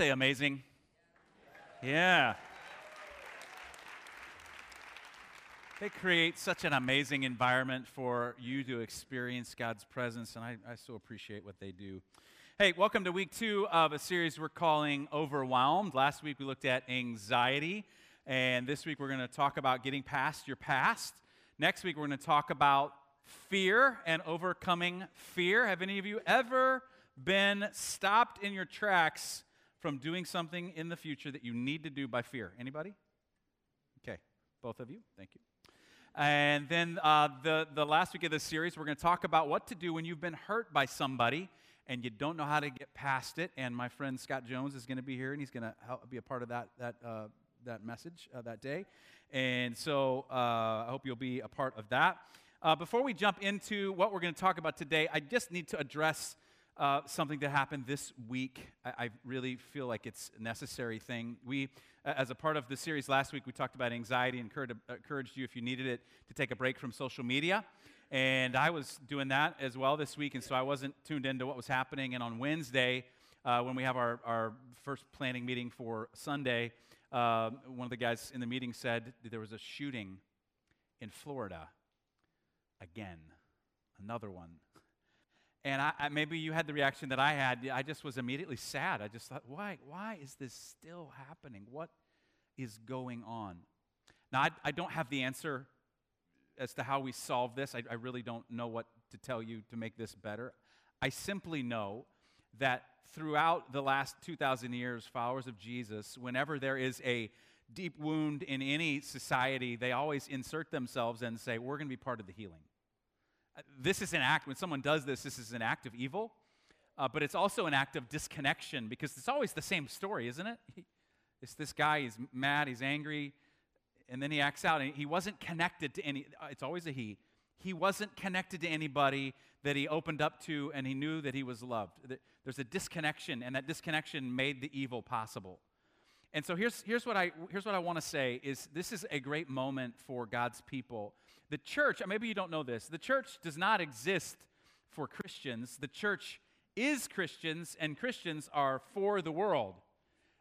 they amazing? Yeah. They create such an amazing environment for you to experience God's presence, and I, I so appreciate what they do. Hey, welcome to week two of a series we're calling Overwhelmed. Last week we looked at anxiety, and this week we're going to talk about getting past your past. Next week we're going to talk about fear and overcoming fear. Have any of you ever been stopped in your tracks from doing something in the future that you need to do by fear? Anybody? Okay, both of you. Thank you. And then uh, the, the last week of this series, we're going to talk about what to do when you've been hurt by somebody and you don't know how to get past it. And my friend Scott Jones is going to be here, and he's going to be a part of that, that, uh, that message uh, that day. And so uh, I hope you'll be a part of that. Uh, before we jump into what we're going to talk about today, I just need to address uh, something that happened this week. I, I, really feel like it's a necessary thing. We, as a part of the series last week, we talked about anxiety and encouraged, encouraged you, if you needed it, to take a break from social media. And I was doing that as well this week, and so I wasn't tuned into what was happening. And on Wednesday, uh, when we have our, our first planning meeting for Sunday, uh, one of the guys in the meeting said there was a shooting in Florida again, another one and I, I, maybe you had the reaction that I had. I just was immediately sad. I just thought, why, why is this still happening? What is going on? Now, I, I don't have the answer as to how we solve this. I, I really don't know what to tell you to make this better. I simply know that throughout the last 2,000 years, followers of Jesus, whenever there is a deep wound in any society, they always insert themselves and say, We're going to be part of the healing. This is an act, when someone does this, this is an act of evil, uh, but it's also an act of disconnection because it's always the same story, isn't it? It's this guy, he's mad, he's angry, and then he acts out, and he wasn't connected to any, uh, it's always a he. He wasn't connected to anybody that he opened up to, and he knew that he was loved. There's a disconnection, and that disconnection made the evil possible. And so here's, here's what I, here's what I want to say is this is a great moment for God's people the church, maybe you don't know this, the church does not exist for Christians. The church is Christians, and Christians are for the world.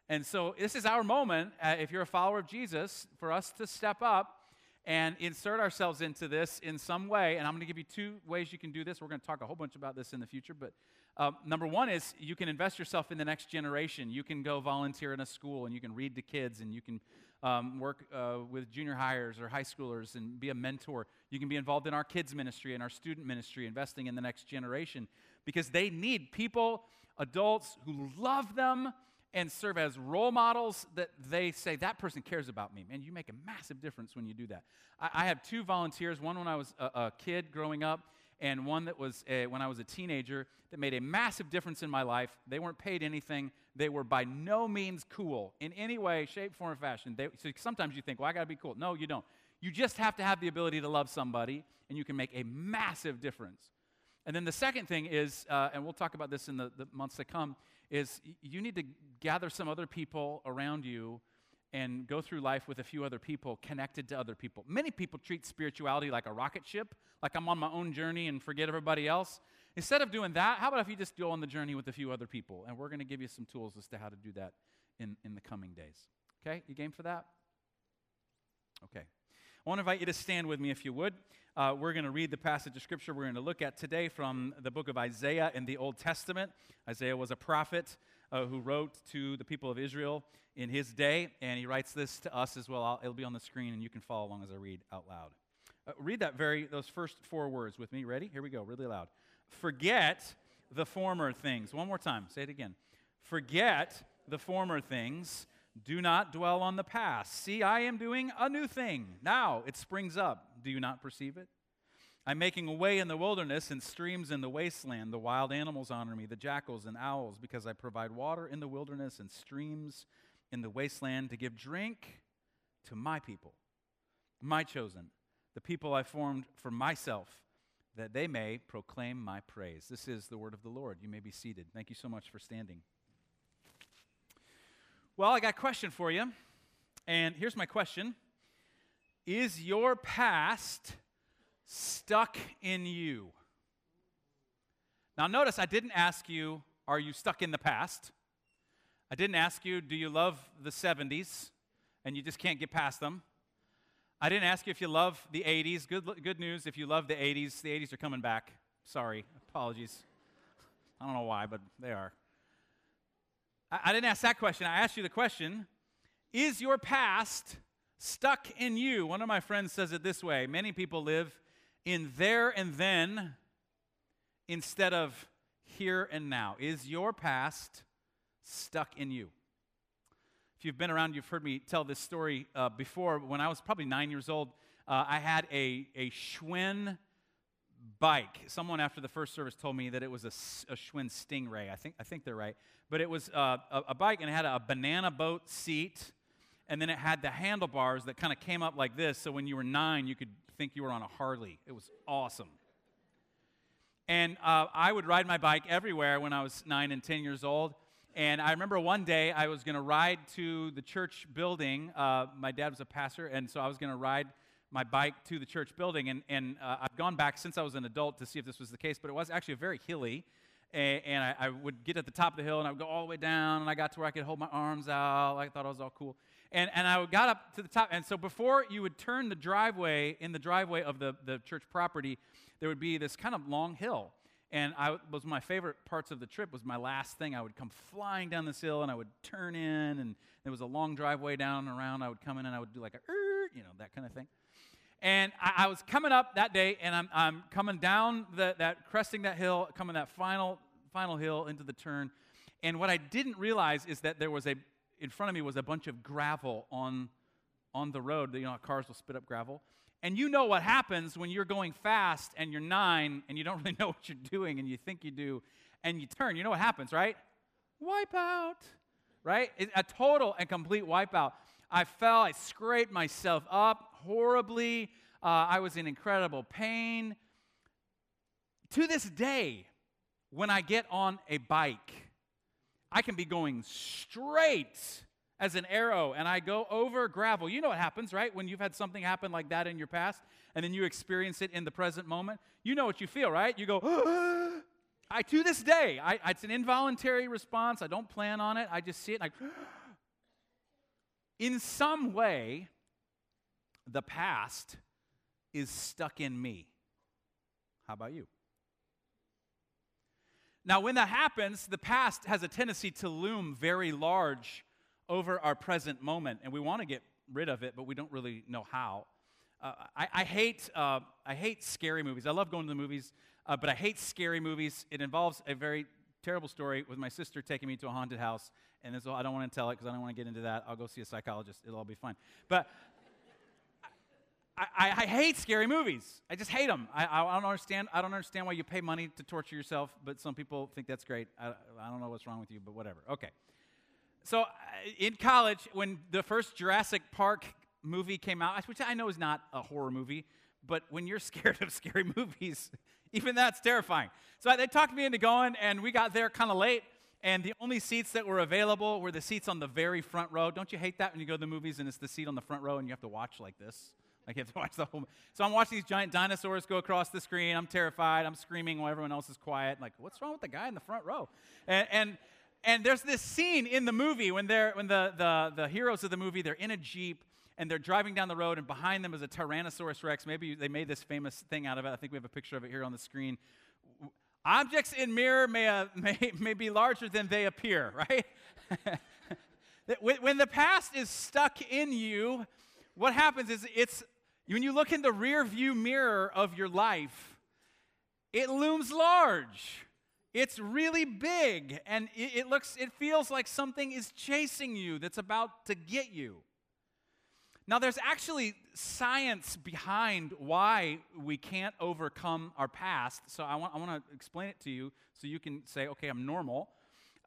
And so this is our moment, uh, if you're a follower of Jesus, for us to step up and insert ourselves into this in some way. And I'm going to give you two ways you can do this. We're going to talk a whole bunch about this in the future. But uh, number one is you can invest yourself in the next generation. You can go volunteer in a school and you can read to kids and you can um, work uh, with junior hires or high schoolers and be a mentor. You can be involved in our kids' ministry and our student ministry, investing in the next generation because they need people, adults who love them and serve as role models that they say, that person cares about me. Man, you make a massive difference when you do that. I, I have two volunteers, one when I was a, a kid growing up, and one that was a, when I was a teenager that made a massive difference in my life. They weren't paid anything. They were by no means cool in any way, shape, form, or fashion. They, so sometimes you think, well, I got to be cool. No, you don't. You just have to have the ability to love somebody, and you can make a massive difference. And then the second thing is, uh, and we'll talk about this in the, the months to come, is you need to gather some other people around you and go through life with a few other people connected to other people. Many people treat spirituality like a rocket ship, like I'm on my own journey and forget everybody else. Instead of doing that, how about if you just go on the journey with a few other people? And we're going to give you some tools as to how to do that in, in the coming days. Okay? You game for that? Okay. I want to invite you to stand with me if you would. Uh, we're going to read the passage of Scripture we're going to look at today from the book of Isaiah in the Old Testament. Isaiah was a prophet uh, who wrote to the people of Israel in his day, and he writes this to us as well. I'll, it'll be on the screen, and you can follow along as I read out loud. Uh, read that very those first four words with me. Ready? Here we go. Really loud. Forget the former things. One more time. Say it again. Forget the former things. Do not dwell on the past. See, I am doing a new thing. Now it springs up. Do you not perceive it? I'm making a way in the wilderness and streams in the wasteland. The wild animals honor me, the jackals and owls, because I provide water in the wilderness and streams in the wasteland to give drink to my people, my chosen, the people I formed for myself, that they may proclaim my praise. This is the word of the Lord. You may be seated. Thank you so much for standing. Well, I got a question for you. And here's my question Is your past stuck in you? Now, notice I didn't ask you, Are you stuck in the past? I didn't ask you, do you love the 70s? And you just can't get past them. I didn't ask you if you love the 80s. Good, good news if you love the 80s, the 80s are coming back. Sorry, apologies. I don't know why, but they are. I, I didn't ask that question. I asked you the question Is your past stuck in you? One of my friends says it this way many people live in there and then instead of here and now. Is your past stuck in you? If you've been around, you've heard me tell this story uh, before. When I was probably nine years old, uh, I had a, a Schwinn bike. Someone after the first service told me that it was a, a Schwinn Stingray. I think, I think they're right. But it was uh, a, a, bike and it had a banana boat seat. And then it had the handlebars that kind of came up like this. So when you were nine, you could think you were on a Harley. It was awesome. And uh, I would ride my bike everywhere when I was nine and 10 years old. And I remember one day I was going to ride to the church building. Uh, my dad was a pastor, and so I was going to ride my bike to the church building. And, and uh, I've gone back since I was an adult to see if this was the case, but it was actually very hilly. And, and I, I, would get at the top of the hill, and I would go all the way down, and I got to where I could hold my arms out. I thought I was all cool. And, and I got up to the top. And so before you would turn the driveway, in the driveway of the, the church property, there would be this kind of long hill and I was my favorite parts of the trip was my last thing. I would come flying down this hill and I would turn in, and there was a long driveway down and around. I would come in and I would do like a, you know, that kind of thing. And I, I was coming up that day, and I'm, I'm coming down the, that, cresting that hill, coming that final, final hill into the turn. And what I didn't realize is that there was a, in front of me was a bunch of gravel on, on the road. You know, cars will spit up gravel. And you know what happens when you're going fast and you're nine and you don't really know what you're doing and you think you do and you turn. You know what happens, right? Wipeout, right? a total and complete wipeout. I fell, I scraped myself up horribly. Uh, I was in incredible pain. To this day, when I get on a bike, I can be going straight as an arrow and I go over gravel. You know what happens, right? When you've had something happen like that in your past and then you experience it in the present moment, you know what you feel, right? You go, I to this day, I, it's an involuntary response. I don't plan on it. I just see it. Like, in some way, the past is stuck in me. How about you? Now, when that happens, the past has a tendency to loom very large over our present moment, and we want to get rid of it, but we don't really know how. Uh, I, I, hate, uh, I hate scary movies. I love going to the movies, uh, but I hate scary movies. It involves a very terrible story with my sister taking me to a haunted house, and this, I don't want to tell it because I don't want to get into that. I'll go see a psychologist. It'll all be fine. But I, I, hate scary movies. I just hate them. I, I, don't understand. I don't understand why you pay money to torture yourself, but some people think that's great. I, I don't know what's wrong with you, but whatever. Okay. So uh, in college, when the first Jurassic Park movie came out, which I know is not a horror movie, but when you're scared of scary movies, even that's terrifying. So they talked me into going, and we got there kind of late. And the only seats that were available were the seats on the very front row. Don't you hate that when you go to the movies and it's the seat on the front row and you have to watch like this? You have to watch the whole. So I'm watching these giant dinosaurs go across the screen. I'm terrified. I'm screaming while everyone else is quiet. Like, what's wrong with the guy in the front row? And, and and there's this scene in the movie when, they're, when the, the, the heroes of the movie, they're in a Jeep and they're driving down the road, and behind them is a Tyrannosaurus Rex. Maybe they made this famous thing out of it. I think we have a picture of it here on the screen. Objects in mirror may, uh, may, may be larger than they appear, right? when the past is stuck in you, what happens is it's when you look in the rear view mirror of your life, it looms large. It's really big and it, it, looks it feels like something is chasing you that's about to get you. Now there's actually science behind why we can't overcome our past. So I want I want to explain it to you so you can say, "Okay, I'm normal."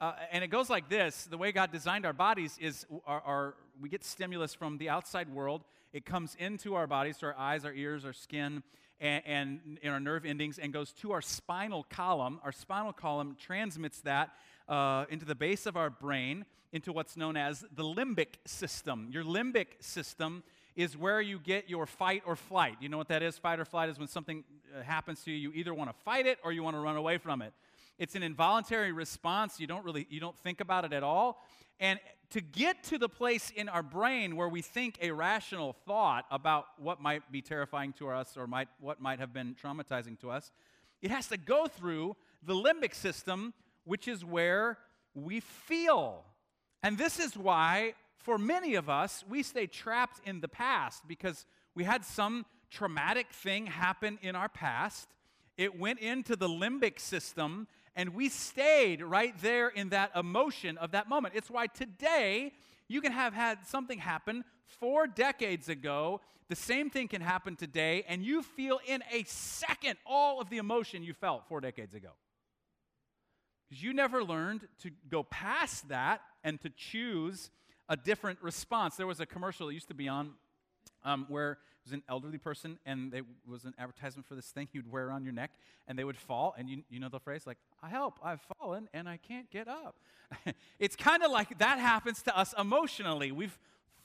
Uh, and it goes like this the way god designed our bodies is our, our, we get stimulus from the outside world it comes into our bodies to our eyes our ears our skin and, and in our nerve endings and goes to our spinal column. Our spinal column transmits that uh, into the base of our brain, into what's known as the limbic system. Your limbic system is where you get your fight or flight. You know what that is? Fight or flight is when something uh, happens to you, you either want to fight it or you want to run away from it. It's an involuntary response. You don't really you don't think about it at all. And to get to the place in our brain where we think a rational thought about what might be terrifying to us or might, what might have been traumatizing to us, it has to go through the limbic system, which is where we feel. And this is why, for many of us, we stay trapped in the past because we had some traumatic thing happen in our past. It went into the limbic system, and we stayed right there in that emotion of that moment. It's why today you can have had something happen four decades ago. The same thing can happen today, and you feel in a second all of the emotion you felt four decades ago. Because you never learned to go past that and to choose a different response. There was a commercial that used to be on um, where it was an elderly person and there was an advertisement for this thing you'd wear around your neck and they would fall and you, you know the phrase like i help i've fallen and i can't get up. It's kind of like that happens to us emotionally. We've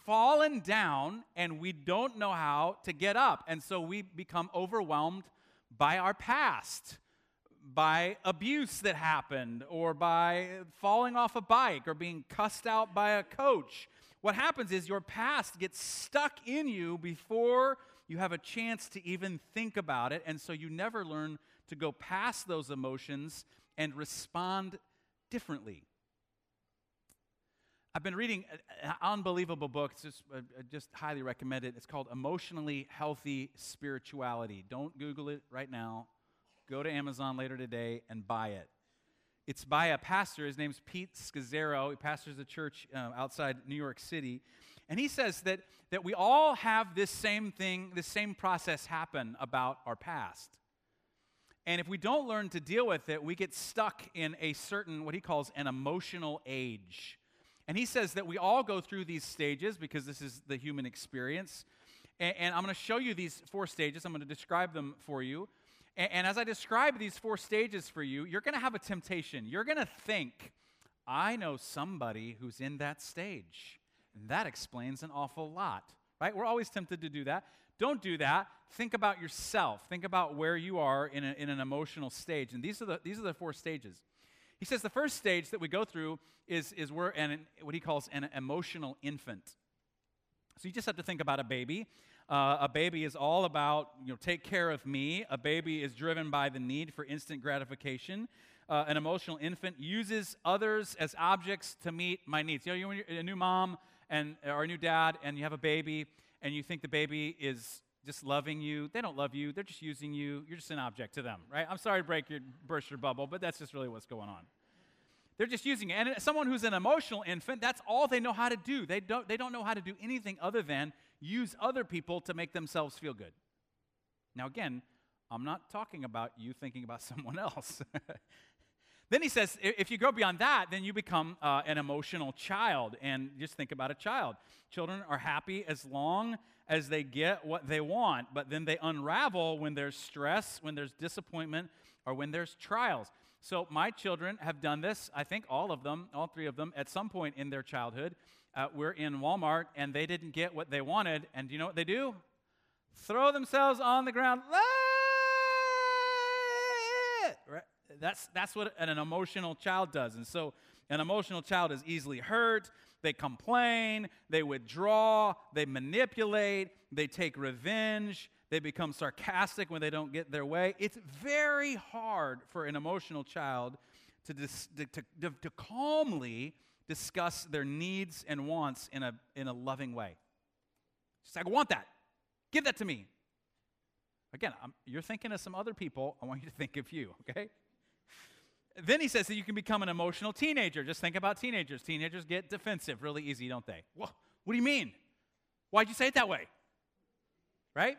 fallen down and we don't know how to get up and so we become overwhelmed by our past by abuse that happened or by falling off a bike or being cussed out by a coach what happens is your past gets stuck in you before you have a chance to even think about it. And so you never learn to go past those emotions and respond differently. I've been reading an unbelievable book. It's just, I just highly recommend it. It's called Emotionally Healthy Spirituality. Don't Google it right now. Go to Amazon later today and buy it. It's by a pastor. His name's Pete Scazzero. He pastors a church uh, outside New York City. And he says that, that we all have this same thing, this same process happen about our past. And if we don't learn to deal with it, we get stuck in a certain, what he calls an emotional age. And he says that we all go through these stages because this is the human experience. And, and I'm going to show you these four stages. I'm going to describe them for you. And, and as I describe these four stages for you, you're going to have a temptation. You're going to think, I know somebody who's in that stage. And that explains an awful lot, right? We're always tempted to do that. Don't do that. Think about yourself. Think about where you are in, a, in an emotional stage. And these are, the, these are the four stages. He says the first stage that we go through is, is we're an, what he calls an emotional infant. So you just have to think about a baby. Uh, a baby is all about, you know, take care of me. A baby is driven by the need for instant gratification. Uh, an emotional infant uses others as objects to meet my needs. You know, you're a new mom and, or a new dad, and you have a baby, and you think the baby is just loving you. They don't love you. They're just using you. You're just an object to them, right? I'm sorry to break your burst your bubble, but that's just really what's going on. They're just using it. And someone who's an emotional infant, that's all they know how to do. They don't, they don't know how to do anything other than use other people to make themselves feel good. Now, again, I'm not talking about you thinking about someone else. then he says, if you go beyond that, then you become uh, an emotional child. And just think about a child. Children are happy as long as they get what they want, but then they unravel when there's stress, when there's disappointment, or when there's trials. So, my children have done this, I think all of them, all three of them, at some point in their childhood uh, were in Walmart and they didn't get what they wanted. And do you know what they do? Throw themselves on the ground. Right? That's, that's what an, emotional child does. And so an emotional child is easily hurt. They complain, they withdraw, they manipulate, they take revenge, they become sarcastic when they don't get their way. It's very hard for an emotional child to, dis, to, to, to calmly discuss their needs and wants in a, in a loving way. Just like, I want that. Give that to me. Again, I'm, you're thinking of some other people. I want you to think of you, okay? Then he says that you can become an emotional teenager. Just think about teenagers. Teenagers get defensive really easy, don't they? What, what do you mean? Why'd you say it that way? Right?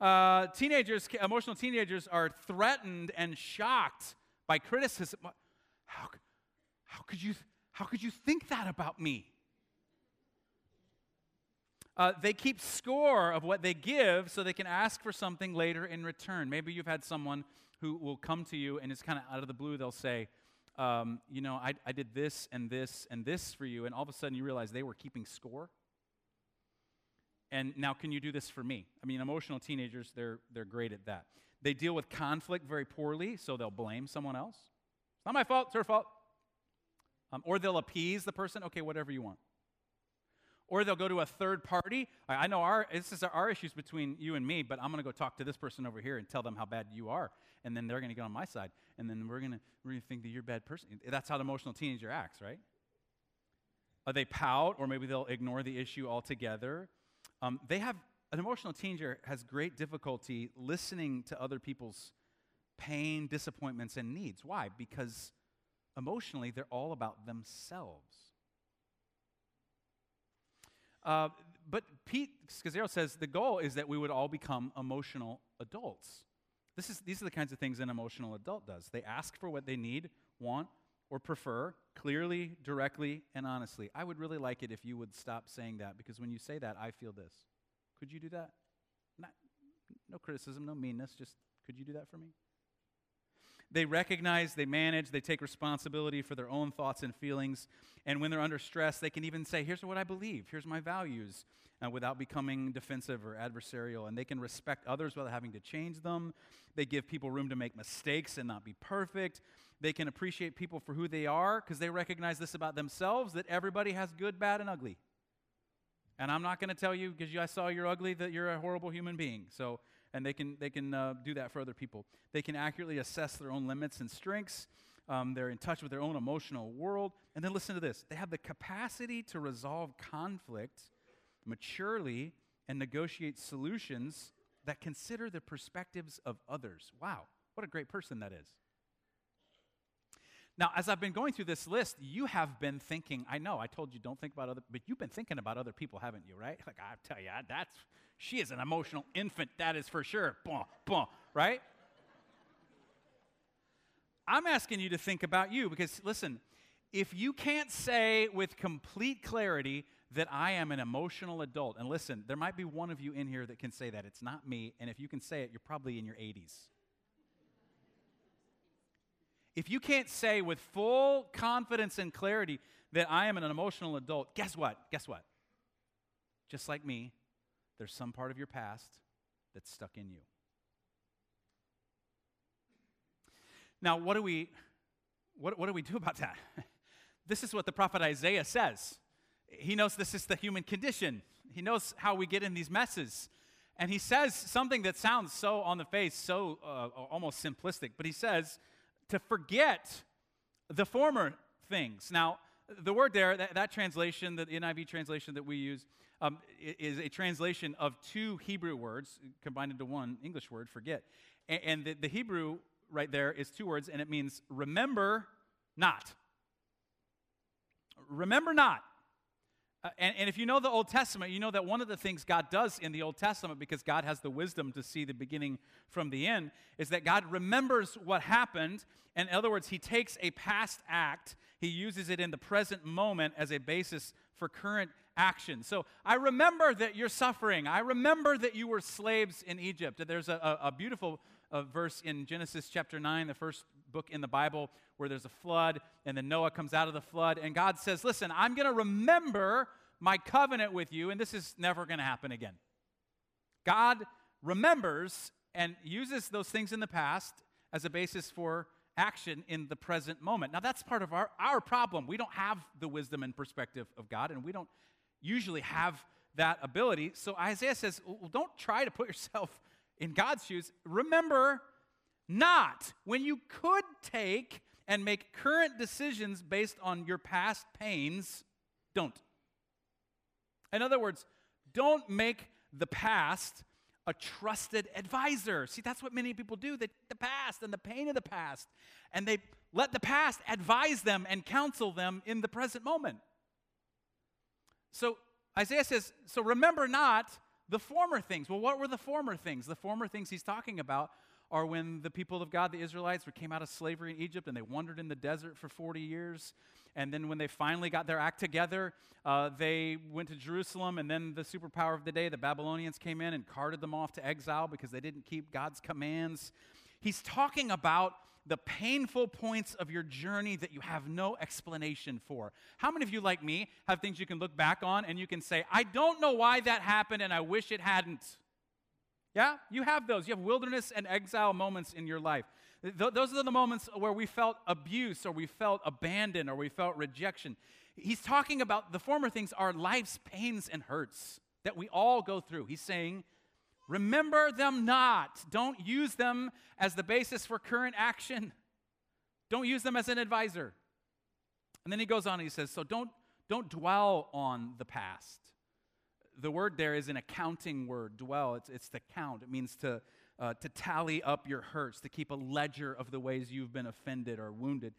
Uh, teenagers, emotional teenagers, are threatened and shocked by criticism. How, how could you, how could you think that about me? Uh, they keep score of what they give so they can ask for something later in return. Maybe you've had someone who will come to you and it's kind of out of the blue, they'll say, um, You know, I, I did this and this and this for you. And all of a sudden you realize they were keeping score. And now, can you do this for me? I mean, emotional teenagers, they're, they're great at that. They deal with conflict very poorly, so they'll blame someone else. It's not my fault, it's her fault. Um, or they'll appease the person, okay, whatever you want. Or they'll go to a third party. I, I know our, this is our issues between you and me, but I'm going to go talk to this person over here and tell them how bad you are. And then they're going to get on my side. And then we're going to think that you're a bad person. That's how the emotional teenager acts, right? Uh, they pout, or maybe they'll ignore the issue altogether. Um, they have an emotional teenager has great difficulty listening to other people's pain, disappointments, and needs. Why? Because emotionally, they're all about themselves. Uh, but Pete Scazzero says the goal is that we would all become emotional adults. This is, these are the kinds of things an emotional adult does. They ask for what they need, want, or prefer clearly, directly, and honestly. I would really like it if you would stop saying that because when you say that, I feel this. Could you do that? Not, no criticism, no meanness, just could you do that for me? They recognize, they manage, they take responsibility for their own thoughts and feelings. And when they're under stress, they can even say, Here's what I believe, here's my values, uh, without becoming defensive or adversarial. And they can respect others without having to change them. They give people room to make mistakes and not be perfect. They can appreciate people for who they are because they recognize this about themselves that everybody has good, bad, and ugly. And I'm not going to tell you because I saw you're ugly that you're a horrible human being. So, and they can they can uh, do that for other people. They can accurately assess their own limits and strengths. Um, they're in touch with their own emotional world. And then listen to this: they have the capacity to resolve conflict maturely and negotiate solutions that consider the perspectives of others. Wow, what a great person that is. Now, as I've been going through this list, you have been thinking, I know, I told you don't think about other, but you've been thinking about other people, haven't you, right? Like, I tell you, that's, she is an emotional infant, that is for sure. Boom, boom, right? I'm asking you to think about you because, listen, if you can't say with complete clarity that I am an emotional adult, and listen, there might be one of you in here that can say that. It's not me, and if you can say it, you're probably in your 80s. If you can't say with full confidence and clarity that I am an emotional adult, guess what? Guess what? Just like me, there's some part of your past that's stuck in you. Now, what do we what, what do we do about that? this is what the prophet Isaiah says. He knows this is the human condition. He knows how we get in these messes. And he says something that sounds so on the face, so uh, almost simplistic, but he says, to forget the former things. Now, the word there, that, that translation, the NIV translation that we use, um, is a translation of two Hebrew words combined into one English word, forget. And, and the, the Hebrew right there is two words, and it means remember not. Remember not. Uh, and, and, if you know the Old Testament, you know that one of the things God does in the Old Testament, because God has the wisdom to see the beginning from the end, is that God remembers what happened. In other words, He takes a past act, He uses it in the present moment as a basis for current action. So I remember that you're suffering. I remember that you were slaves in Egypt. There's a, a, a beautiful uh, verse in Genesis chapter 9, the first book in the Bible, where there's a flood, and then Noah comes out of the flood, and God says, Listen, I'm going to remember my covenant with you, and this is never going to happen again. God remembers and uses those things in the past as a basis for action in the present moment. Now, that's part of our, our problem. We don't have the wisdom and perspective of God, and we don't usually have that ability. So Isaiah says, well, don't try to put yourself in God's shoes. Remember not when you could take and make current decisions based on your past pains, don't. In other words, don't make the past a trusted advisor. See, that's what many people do. They take the past and the pain of the past, and they let the past advise them and counsel them in the present moment. So Isaiah says, So remember not the former things. Well, what were the former things? The former things he's talking about are when the people of God, the Israelites, came out of slavery in Egypt and they wandered in the desert for 40 years. And then when they finally got their act together, uh, they went to Jerusalem. And then the superpower of the day, the Babylonians, came in and carted them off to exile because they didn't keep God's commands. He's talking about the painful points of your journey that you have no explanation for. How many of you, like me, have things you can look back on and you can say, I don't know why that happened and I wish it hadn't? Yeah, you have those. You have wilderness and exile moments in your life Th- those are the moments where we felt abuse or we felt abandoned or we felt rejection. He's talking about the former things are life's pains and hurts that we all go through. He's saying, remember them not. Don't use them as the basis for current action. Don't use them as an advisor. And then he goes on and he says, so don't, don't dwell on the past. The word there is an accounting word, dwell. It's, it's to count. It means to, uh, to tally up your hurts, to keep a ledger of the ways you've been offended or wounded.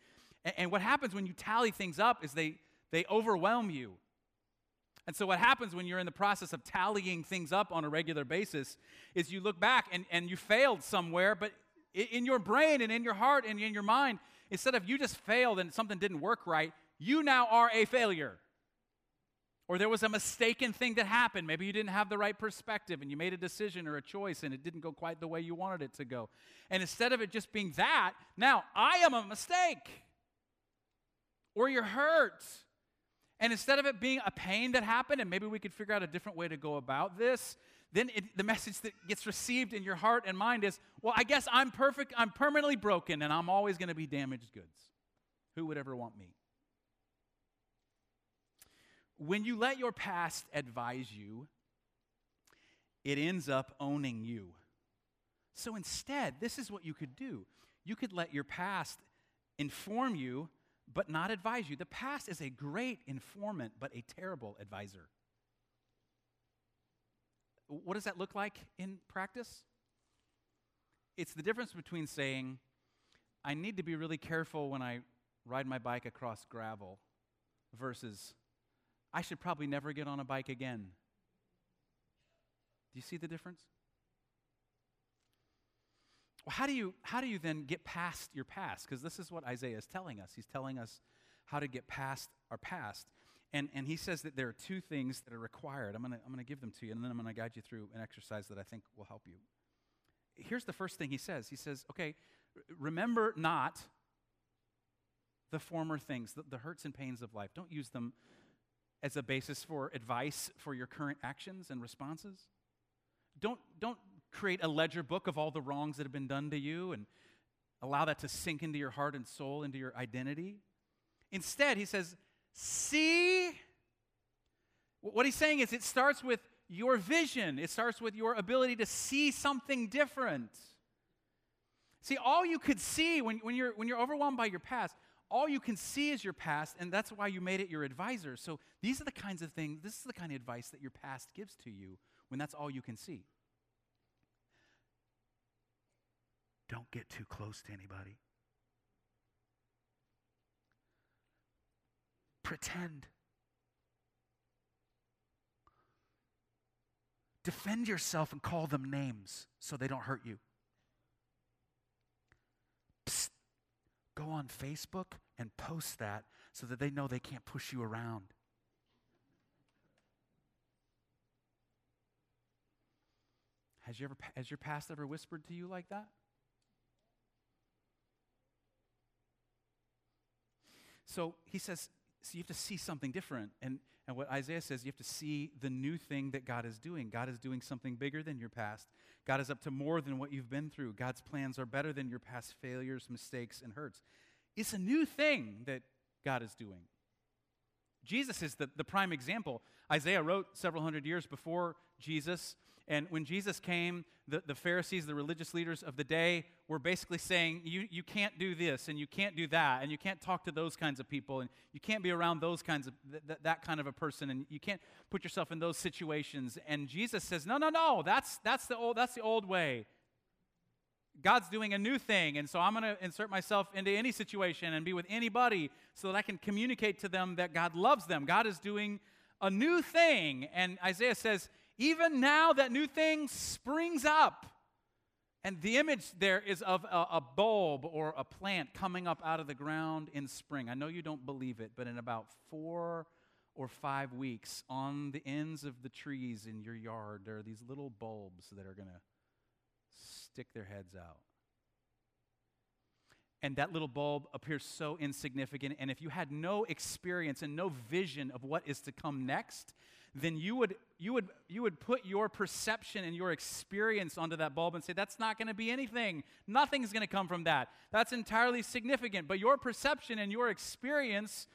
And, and what happens when you tally things up is they, they overwhelm you. And so, what happens when you're in the process of tallying things up on a regular basis is you look back and, and you failed somewhere, but in your brain and in your heart and in your mind, instead of you just failed and something didn't work right, you now are a failure. Or there was a mistaken thing that happened. Maybe you didn't have the right perspective and you made a decision or a choice and it didn't go quite the way you wanted it to go. And instead of it just being that, now I am a mistake. Or you're hurt. And instead of it being a pain that happened and maybe we could figure out a different way to go about this, then it, the message that gets received in your heart and mind is, well, I guess I'm perfect, I'm permanently broken, and I'm always going to be damaged goods. Who would ever want me? When you let your past advise you, it ends up owning you. So instead, this is what you could do you could let your past inform you, but not advise you. The past is a great informant, but a terrible advisor. What does that look like in practice? It's the difference between saying, I need to be really careful when I ride my bike across gravel versus I should probably never get on a bike again. Do you see the difference? Well, how do you, how do you then get past your past? Because this is what Isaiah is telling us. He's telling us how to get past our past. And, and he says that there are two things that are required. I'm going to I'm to give them to you, and then I'm going to guide you through an exercise that I think will help you. Here's the first thing he says He says, okay, remember not the former things, the, the hurts and pains of life. Don't use them as a basis for advice for your current actions and responses. Don't, don't create a ledger book of all the wrongs that have been done to you and allow that to sink into your heart and soul, into your identity. Instead, he says, see. What he's saying is it starts with your vision, it starts with your ability to see something different. See, all you could see when, when, you're, when you're overwhelmed by your past, all you can see is your past, and that's why you made it your advisor. So these are the kinds of things, this is the kind of advice that your past gives to you when that's all you can see. Don't get too close to anybody. Pretend. Defend yourself and call them names so they don't hurt you. Go on Facebook and post that so that they know they can't push you around. Has, you ever, has your past ever whispered to you like that? So he says, so you have to see something different. And, and what Isaiah says, you have to see the new thing that God is doing. God is doing something bigger than your past. God is up to more than what you've been through. God's plans are better than your past failures, mistakes, and hurts. It's a new thing that God is doing. Jesus is the, the prime example. Isaiah wrote several hundred years before Jesus. And when Jesus came, the, the Pharisees, the religious leaders of the day, were basically saying, you, you can't do this, and you can't do that, and you can't talk to those kinds of people, and you can't be around those kinds of, th- th- that kind of a person, and you can't put yourself in those situations. And Jesus says, no, no, no, that's, that's, the, old, that's the old way. God's doing a new thing, and so I'm going to insert myself into any situation and be with anybody so that I can communicate to them that God loves them. God is doing a new thing. And Isaiah says, even now that new thing springs up. And the image there is of a, a, bulb or a plant coming up out of the ground in spring. I know you don't believe it, but in about four or five weeks, on the ends of the trees in your yard, there are these little bulbs that are going to stick their heads out. And that little bulb appears so insignificant. And if you had no experience and no vision of what is to come next, then you would, you would, you would put your perception and your experience onto that bulb and say, that's not going to be anything. Nothing's going to come from that. That's entirely significant. But your perception and your experience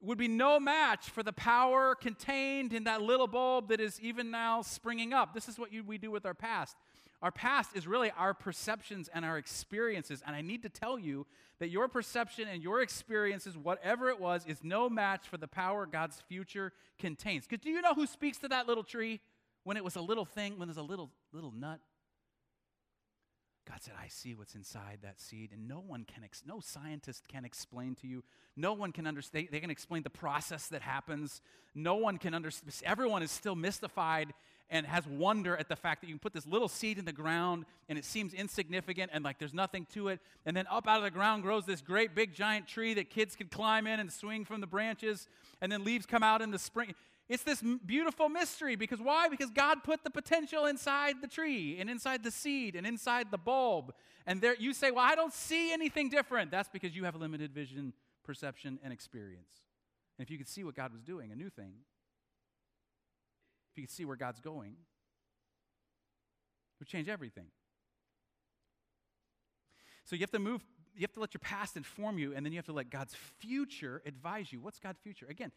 would be no match for the power contained in that little bulb that is even now springing up. This is what you, we do with our past. Our past is really our perceptions and our experiences. And I need to tell you that your perception and your experiences, whatever it was, is no match for the power God's future contains. Because do you know who speaks to that little tree when it was a little thing, when there's a little, little nut? God said, I see what's inside that seed, and no one can, ex- no scientist can explain to you. No one can understand, they can explain the process that happens. No one can understand, everyone is still mystified and has wonder at the fact that you can put this little seed in the ground and it seems insignificant and like there's nothing to it. And then up out of the ground grows this great big giant tree that kids could climb in and swing from the branches, and then leaves come out in the spring. It's this beautiful mystery because why? Because God put the potential inside the tree and inside the seed and inside the bulb. And there you say, "Well, I don't see anything different." That's because you have limited vision, perception, and experience. And if you could see what God was doing, a new thing, you could see where God's going, it would change everything. So you have to move you have to let your past inform you, and then you have to let God's future advise you. What's God's future? Again,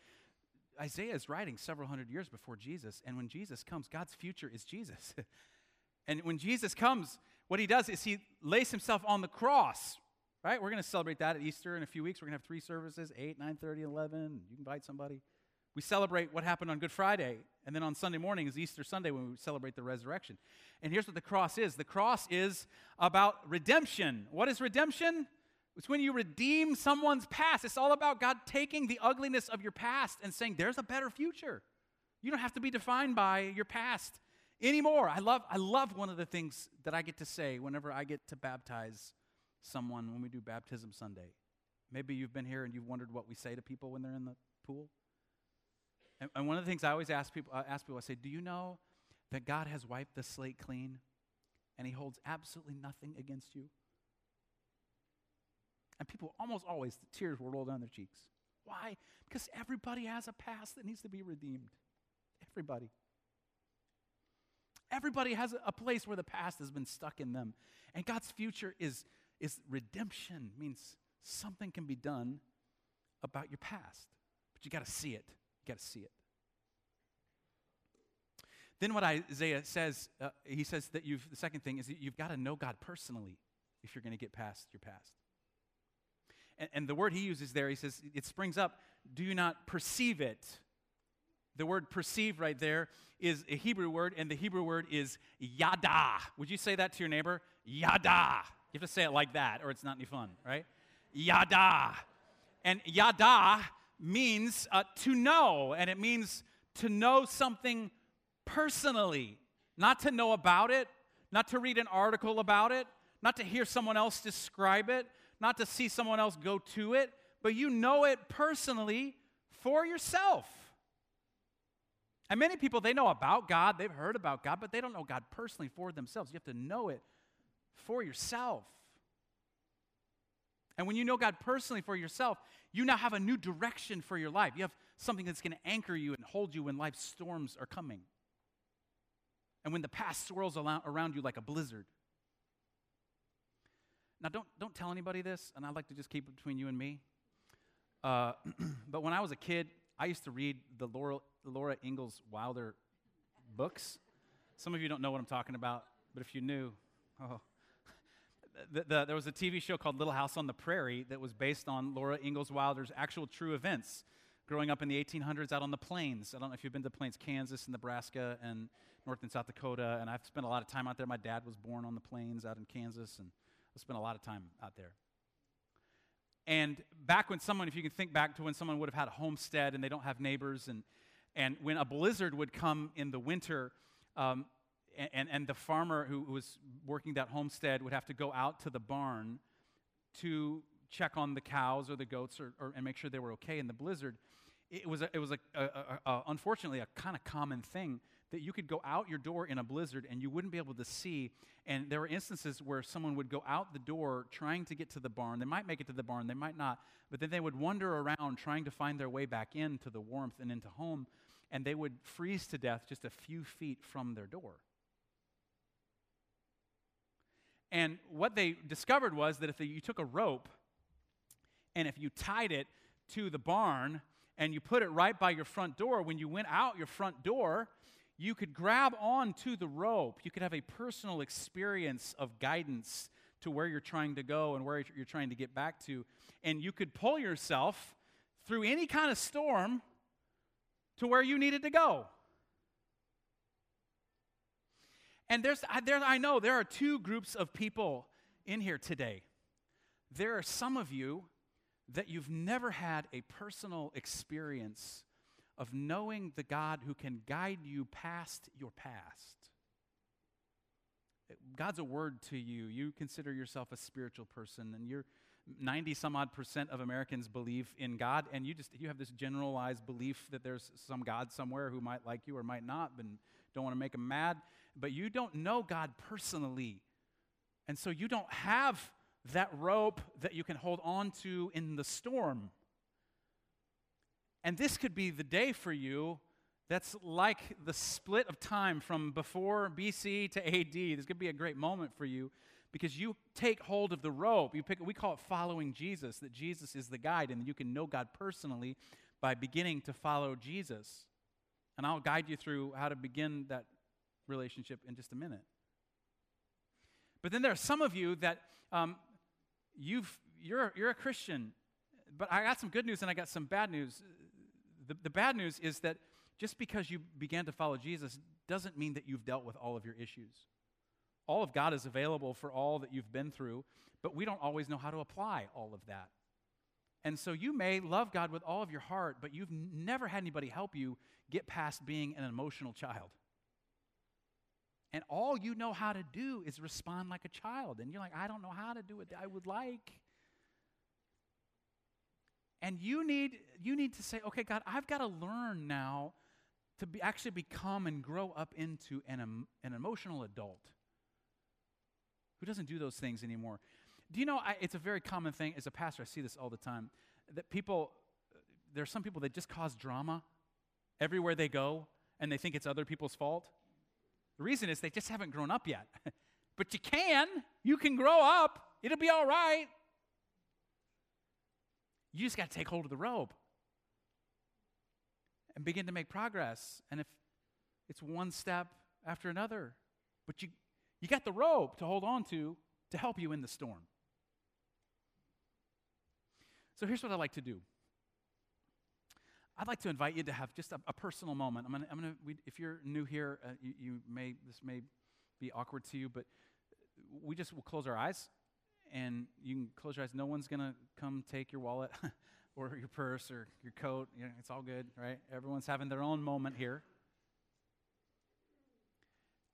Isaiah is writing several hundred years before Jesus, and when Jesus comes, God's future is Jesus. and when Jesus comes, what he does is he lays himself on the cross, right? We're going to celebrate that at Easter in a few weeks. We're going to have three services 8, 9 30, 11. You can invite somebody. We celebrate what happened on Good Friday, and then on Sunday morning is Easter Sunday when we celebrate the resurrection. And here's what the cross is the cross is about redemption. What is redemption? It's when you redeem someone's past. It's all about God taking the ugliness of your past and saying, there's a better future. You don't have to be defined by your past anymore. I love, I love one of the things that I get to say whenever I get to baptize someone when we do Baptism Sunday. Maybe you've been here and you've wondered what we say to people when they're in the pool. And, and one of the things I always ask people, I ask people, I say, Do you know that God has wiped the slate clean and He holds absolutely nothing against you? And people almost always, the tears will roll down their cheeks. Why? Because everybody has a past that needs to be redeemed. Everybody. Everybody has a place where the past has been stuck in them. And God's future is, is redemption, means something can be done about your past. But you got to see it. Got to see it. Then what Isaiah says, uh, he says that you've, the second thing is that you've got to know God personally if you're going to get past your past. And, and the word he uses there, he says, it springs up, do you not perceive it? The word perceive right there is a Hebrew word, and the Hebrew word is yada. Would you say that to your neighbor? Yada. You have to say it like that, or it's not any fun, right? Yada. And yada means uh, to know, and it means to know something personally, not to know about it, not to read an article about it, not to hear someone else describe it, not to see someone else go to it, but you know it personally for yourself. And many people, they know about God, they've heard about God, but they don't know God personally for themselves. You have to know it for yourself. And when you know God personally for yourself, you now have a new direction for your life. You have something that's going to anchor you and hold you when life's storms are coming. And when the past swirls around you like a blizzard. Now, don't, don't tell anybody this, and I'd like to just keep it between you and me. Uh, but when I was a kid, I used to read the Laura, Laura Ingalls Wilder books. Some of you don't know what I'm talking about, but if you knew, oh. The, the, there was a TV show called Little House on the Prairie that was based on Laura Ingalls Wilder's actual true events growing up in the 1800s out on the plains. I don't know if you've been to the plains, Kansas and Nebraska and North and South Dakota, and I've spent a lot of time out there. My dad was born on the plains out in Kansas, and I spent a lot of time out there. And back when someone, if you can think back to when someone would have had a homestead and they don't have neighbors, and, and when a blizzard would come in the winter, um, and, and the farmer who was working that homestead would have to go out to the barn to check on the cows or the goats or, or, and make sure they were okay in the blizzard. it was, a, it was a, a, a, unfortunately a kind of common thing that you could go out your door in a blizzard and you wouldn't be able to see. And there were instances where someone would go out the door trying to get to the barn. They might make it to the barn, they might not, but then they would wander around trying to find their way back into the warmth and into home, and they would freeze to death just a few feet from their door. And what they discovered was that if you took a rope and if you tied it to the barn and you put it right by your front door, when you went out your front door, you could grab on to the rope. You could have a personal experience of guidance to where you're trying to go and where you're trying to get back to. And you could pull yourself through any kind of storm to where you needed to go. And there's, there, I know there are two groups of people in here today. There are some of you that you've never had a personal experience of knowing the God who can guide you past your past. God's a word to you. You consider yourself a spiritual person, and you're 90 some odd percent of Americans believe in God, and you just you have this generalized belief that there's some God somewhere who might like you or might not, and don't want to make him mad, but you don't know God personally. And so you don't have that rope that you can hold on to in the storm. And this could be the day for you that's like the split of time from before BC to AD. This could be a great moment for you because you take hold of the rope. You pick, we call it following Jesus, that Jesus is the guide, and you can know God personally by beginning to follow Jesus. And I'll guide you through how to begin that relationship in just a minute. But then there are some of you that um, you've, you're, you're a Christian, but I got some good news and I got some bad news. The, the bad news is that just because you began to follow Jesus doesn't mean that you've dealt with all of your issues. All of God is available for all that you've been through, but we don't always know how to apply all of that. And so you may love God with all of your heart, but you've never had anybody help you get past being an emotional child. And all you know how to do is respond like a child. And you're like, I don't know how to do it. I would like. And you need, you need to say, okay, God, I've got to learn now to be, actually become and grow up into an, an emotional adult who doesn't do those things anymore. Do you know, I, it's a very common thing as a pastor, I see this all the time, that people, there are some people that just cause drama everywhere they go and they think it's other people's fault. The reason is they just haven't grown up yet. but you can. You can grow up. It'll be all right. You just got to take hold of the rope and begin to make progress. And if it's one step after another, but you, you got the rope to hold on to to help you in the storm. So here's what I like to do. I'd like to invite you to have just a, a personal moment. I'm gonna, I'm gonna we, if you're new here, uh, you, you, may, this may be awkward to you, but we just will close our eyes and you can close your eyes. No one's gonna come take your wallet or your purse or your coat. You know, it's all good, right? Everyone's having their own moment here.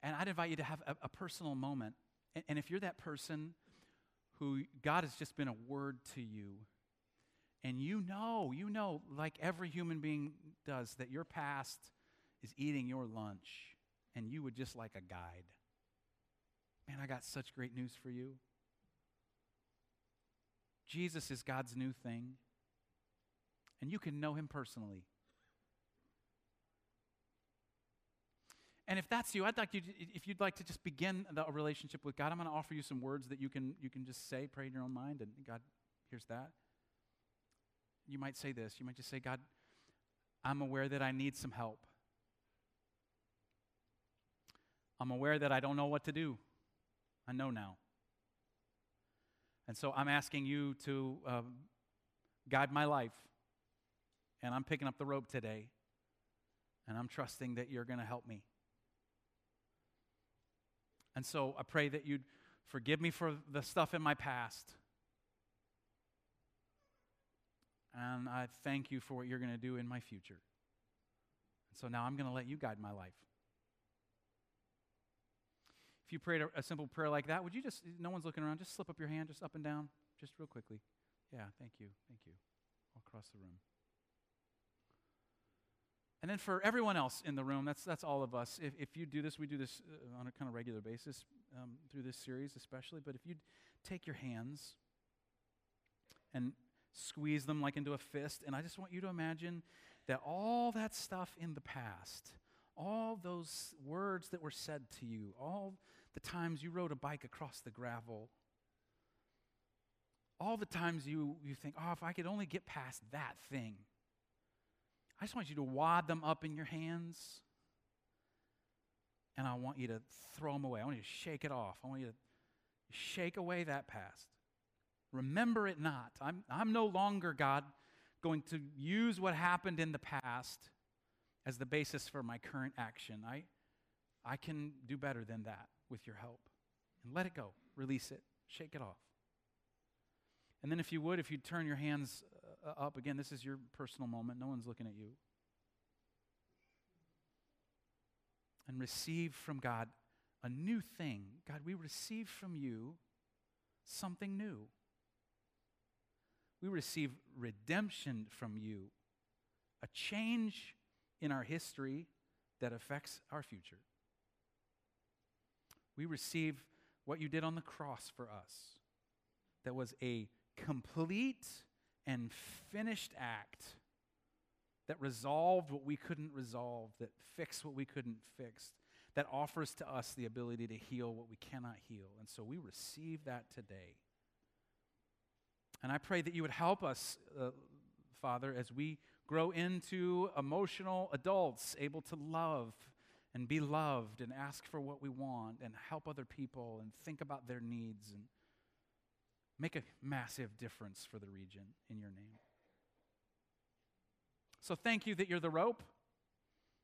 And I'd invite you to have a, a personal moment. And, and if you're that person who God has just been a word to you, and you know, you know, like every human being does, that your past is eating your lunch, and you would just like a guide. Man, I got such great news for you. Jesus is God's new thing, and you can know him personally. And if that's you, I'd like you, to, if you'd like to just begin the, relationship with God, I'm going to offer you some words that you can, you can just say, pray in your own mind, and God, here's that you might say this. You might just say, God, I'm aware that I need some help. I'm aware that I don't know what to do. I know now. And so I'm asking you to um, guide my life. And I'm picking up the rope today. And I'm trusting that you're going to help me. And so I pray that you'd forgive me for the stuff in my past. And I thank you for what you're going to do in my future. And so now I'm going to let you guide my life. If you prayed a, a, simple prayer like that, would you just, no one's looking around, just slip up your hand, just up and down, just real quickly. Yeah, thank you, thank you. All across the room. And then for everyone else in the room, that's, that's all of us. If, if you do this, we do this uh, on a kind of regular basis um, through this series, especially. But if you take your hands and squeeze them like into a fist, and I just want you to imagine that all that stuff in the past, all those words that were said to you, all the times you rode a bike across the gravel, all the times you, you think, oh, if I could only get past that thing. I just want you to wad them up in your hands and I want you to throw them away. I want you to shake it off. I want you to shake away that past. Remember it not. I'm, I'm no longer, God, going to use what happened in the past as the basis for my current action. I, I can do better than that with your help. And let it go. Release it. Shake it off. And then, if you would, if you turn your hands uh, up again, this is your personal moment. No one's looking at you. And receive from God a new thing. God, we receive from you something new. We receive redemption from you, a change in our history that affects our future. We receive what you did on the cross for us, that was a complete and finished act that resolved what we couldn't resolve, that fixed what we couldn't fix, that offers to us the ability to heal what we cannot heal. And so we receive that today. And I pray that you would help us, uh, Father, as we grow into emotional adults, able to love and be loved and ask for what we want and help other people and think about their needs and make a massive difference for the region in your name. So thank you that you're the rope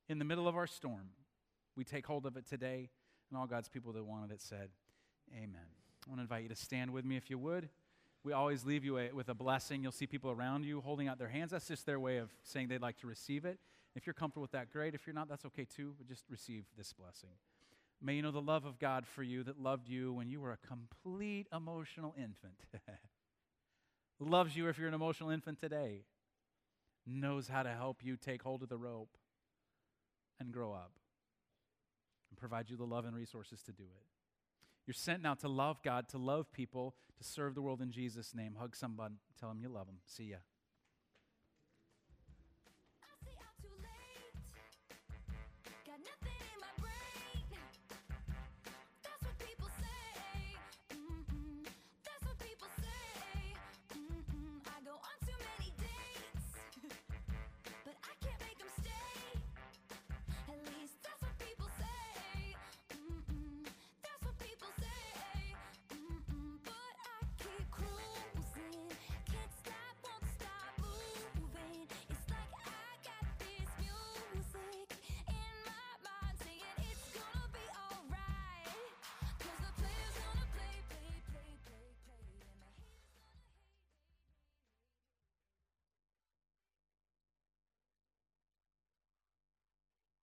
in the middle of our storm. We take hold of it today, and all God's people that wanted it said, Amen. I want to invite you to stand with me if you would. We always leave you a, with a blessing. You'll see people around you holding out their hands. That's just their way of saying they'd like to receive it. If you're comfortable with that, great. If you're not, that's okay too. But just receive this blessing. May you know the love of God for you that loved you when you were a complete emotional infant. Loves you if you're an emotional infant today. Knows how to help you take hold of the rope and grow up and provide you the love and resources to do it. You're sent now to love God, to love people, to serve the world in Jesus' name. Hug someone, tell them you love them. See ya.